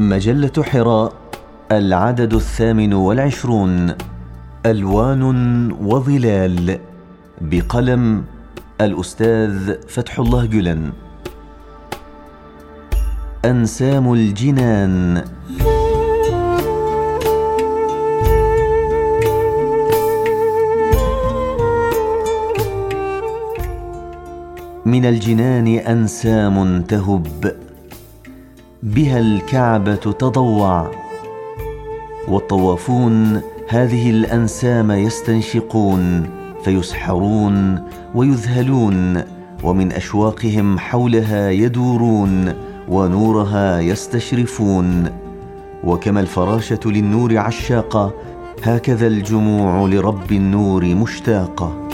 مجلة حراء العدد الثامن والعشرون ألوان وظلال بقلم الأستاذ فتح الله جلن. أنسام الجنان. من الجنان أنسام تهب. بها الكعبة تضوع والطوافون هذه الأنسام يستنشقون فيسحرون ويذهلون ومن أشواقهم حولها يدورون ونورها يستشرفون. وكما الفراشة للنور عشاقة هكذا الجموع لرب النور مشتاقة.